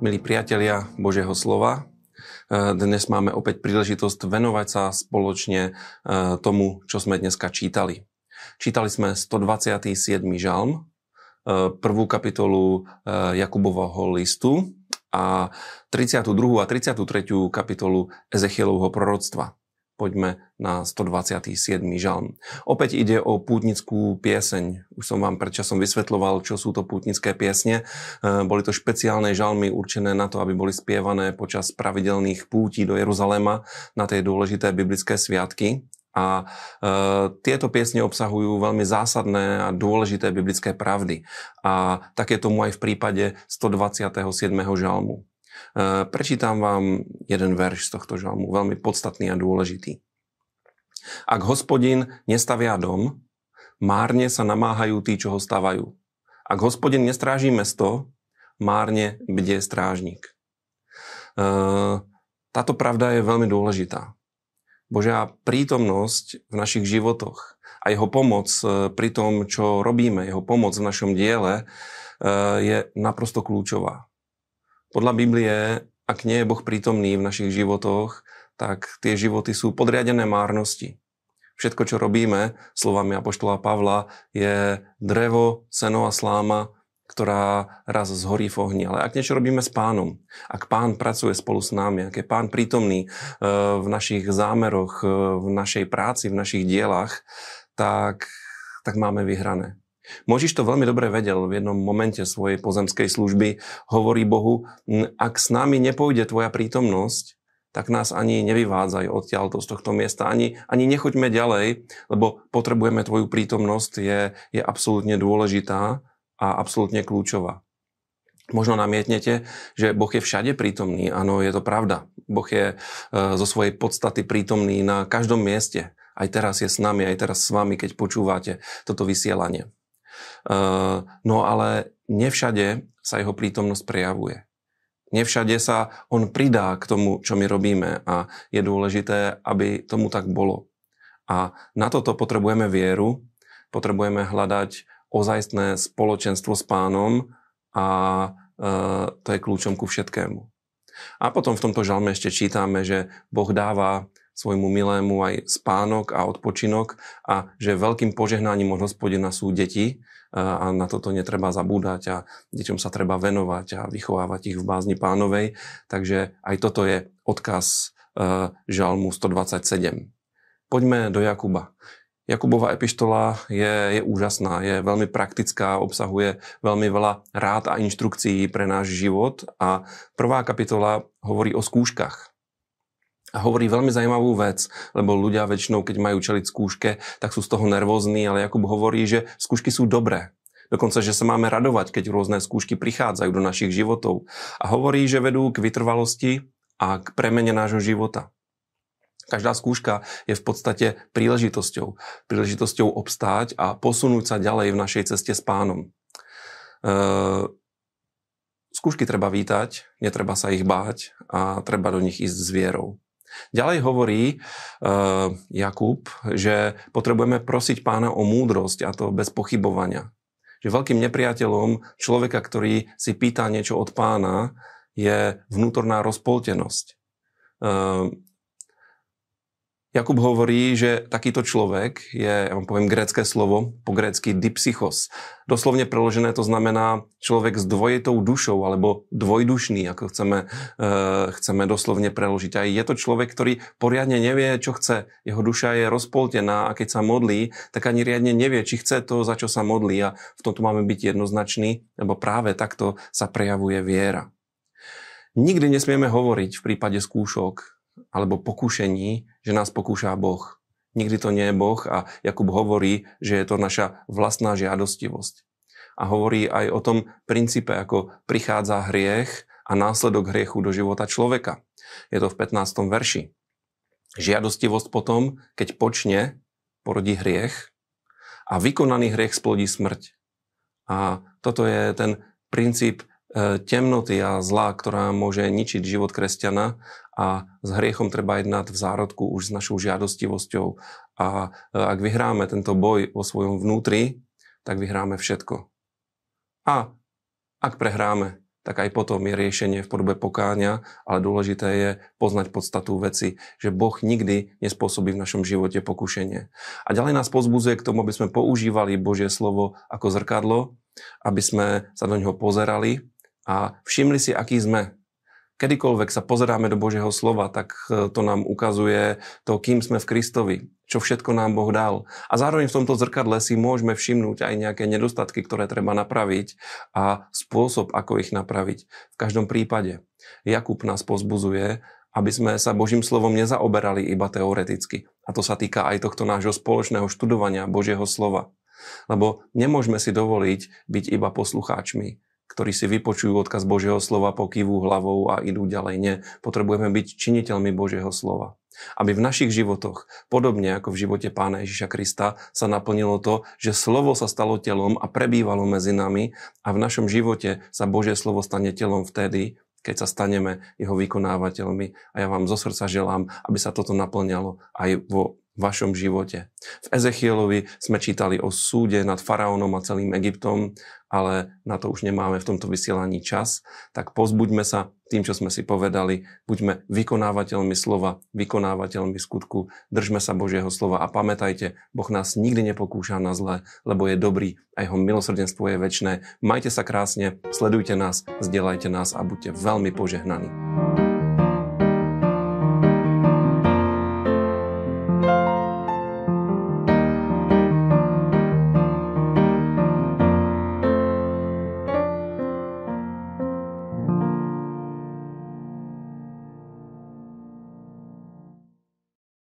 Milí priatelia Božieho slova, e, dnes máme opäť príležitosť venovať sa spoločne e, tomu, čo sme dneska čítali. Čítali sme 127. žalm, e, prvú kapitolu Jakubovho listu a 32. a 33. kapitolu Ezechielovho proroctva poďme na 127. žalm. Opäť ide o pútnickú pieseň. Už som vám predčasom vysvetloval, čo sú to pútnické piesne. E, boli to špeciálne žalmy určené na to, aby boli spievané počas pravidelných pútí do Jeruzalema na tie dôležité biblické sviatky. A e, tieto piesne obsahujú veľmi zásadné a dôležité biblické pravdy. A tak je tomu aj v prípade 127. žalmu. Eh, prečítam vám jeden verš z tohto žalmu, veľmi podstatný a dôležitý. Ak hospodin nestavia dom, márne sa namáhajú tí, čo ho stavajú. Ak hospodin nestráží mesto, márne bdie strážnik. Eh, táto pravda je veľmi dôležitá. Božia prítomnosť v našich životoch a jeho pomoc eh, pri tom, čo robíme, jeho pomoc v našom diele je naprosto kľúčová. Podľa Biblie, ak nie je Boh prítomný v našich životoch, tak tie životy sú podriadené márnosti. Všetko, čo robíme, slovami Apoštola Pavla, je drevo, seno a sláma, ktorá raz zhorí v ohni. Ale ak niečo robíme s pánom, ak pán pracuje spolu s nami, ak je pán prítomný e, v našich zámeroch, e, v našej práci, v našich dielach, tak, tak máme vyhrané. Možiš to veľmi dobre vedel v jednom momente svojej pozemskej služby. Hovorí Bohu, ak s nami nepôjde tvoja prítomnosť, tak nás ani nevyvádzaj odtiaľto z tohto miesta, ani, ani nechoďme ďalej, lebo potrebujeme tvoju prítomnosť, je, je absolútne dôležitá a absolútne kľúčová. Možno namietnete, že Boh je všade prítomný. Áno, je to pravda. Boh je e, zo svojej podstaty prítomný na každom mieste. Aj teraz je s nami, aj teraz s vami, keď počúvate toto vysielanie. No ale nevšade sa jeho prítomnosť prejavuje. Nevšade sa on pridá k tomu, čo my robíme a je dôležité, aby tomu tak bolo. A na toto potrebujeme vieru, potrebujeme hľadať ozajstné spoločenstvo s pánom a to je kľúčom ku všetkému. A potom v tomto žalme ešte čítame, že Boh dáva svojmu milému aj spánok a odpočinok a že veľkým požehnaním od hospodina sú deti, a na toto netreba zabúdať a deťom sa treba venovať a vychovávať ich v bázni pánovej. Takže aj toto je odkaz e, Žalmu 127. Poďme do Jakuba. Jakubova epištola je, je úžasná, je veľmi praktická, obsahuje veľmi veľa rád a inštrukcií pre náš život a prvá kapitola hovorí o skúškach. A hovorí veľmi zaujímavú vec, lebo ľudia väčšinou, keď majú čeliť skúške, tak sú z toho nervózni, ale Jakub hovorí, že skúšky sú dobré. Dokonca, že sa máme radovať, keď rôzne skúšky prichádzajú do našich životov. A hovorí, že vedú k vytrvalosti a k premene nášho života. Každá skúška je v podstate príležitosťou. Príležitosťou obstáť a posunúť sa ďalej v našej ceste s pánom. E, skúšky treba vítať, netreba sa ich báť a treba do nich ísť s vierou. Ďalej hovorí uh, Jakub, že potrebujeme prosiť pána o múdrosť a to bez pochybovania. Že veľkým nepriateľom človeka, ktorý si pýta niečo od pána, je vnútorná rozpoltenosť. Uh, Jakub hovorí, že takýto človek je, ja vám poviem grécké slovo, po grécky dipsychos. Doslovne preložené to znamená človek s dvojitou dušou, alebo dvojdušný, ako chceme, uh, chceme doslovne preložiť. A je to človek, ktorý poriadne nevie, čo chce. Jeho duša je rozpoltená a keď sa modlí, tak ani riadne nevie, či chce to, za čo sa modlí. A v tomto máme byť jednoznační, lebo práve takto sa prejavuje viera. Nikdy nesmieme hovoriť v prípade skúšok, alebo pokušení, že nás pokúša Boh. Nikdy to nie je Boh a Jakub hovorí, že je to naša vlastná žiadostivosť. A hovorí aj o tom princípe, ako prichádza hriech a následok hriechu do života človeka. Je to v 15. verši. Žiadostivosť potom, keď počne, porodí hriech a vykonaný hriech splodí smrť. A toto je ten princíp temnoty a zla, ktorá môže ničiť život kresťana a s hriechom treba jednať v zárodku už s našou žiadostivosťou. A e, ak vyhráme tento boj vo svojom vnútri, tak vyhráme všetko. A ak prehráme, tak aj potom je riešenie v podobe pokáňa, ale dôležité je poznať podstatu veci, že Boh nikdy nespôsobí v našom živote pokušenie. A ďalej nás pozbuzuje k tomu, aby sme používali Božie slovo ako zrkadlo, aby sme sa do neho pozerali a všimli si, aký sme kedykoľvek sa pozeráme do Božieho slova, tak e, to nám ukazuje to, kým sme v Kristovi, čo všetko nám Boh dal. A zároveň v tomto zrkadle si môžeme všimnúť aj nejaké nedostatky, ktoré treba napraviť a spôsob, ako ich napraviť. V každom prípade Jakub nás pozbuzuje, aby sme sa Božím slovom nezaoberali iba teoreticky. A to sa týka aj tohto nášho spoločného študovania Božieho slova. Lebo nemôžeme si dovoliť byť iba poslucháčmi ktorí si vypočujú odkaz Božieho slova, pokývú hlavou a idú ďalej. Nie, potrebujeme byť činiteľmi Božieho slova. Aby v našich životoch, podobne ako v živote Pána Ježiša Krista, sa naplnilo to, že slovo sa stalo telom a prebývalo medzi nami a v našom živote sa Božie slovo stane telom vtedy, keď sa staneme jeho vykonávateľmi. A ja vám zo srdca želám, aby sa toto naplňalo aj vo vašom živote. V Ezechielovi sme čítali o súde nad faraónom a celým Egyptom, ale na to už nemáme v tomto vysielaní čas, tak pozbuďme sa tým, čo sme si povedali, buďme vykonávateľmi slova, vykonávateľmi skutku, držme sa Božieho slova a pamätajte, Boh nás nikdy nepokúša na zle, lebo je dobrý a jeho milosrdenstvo je väčné. Majte sa krásne, sledujte nás, zdieľajte nás a buďte veľmi požehnaní.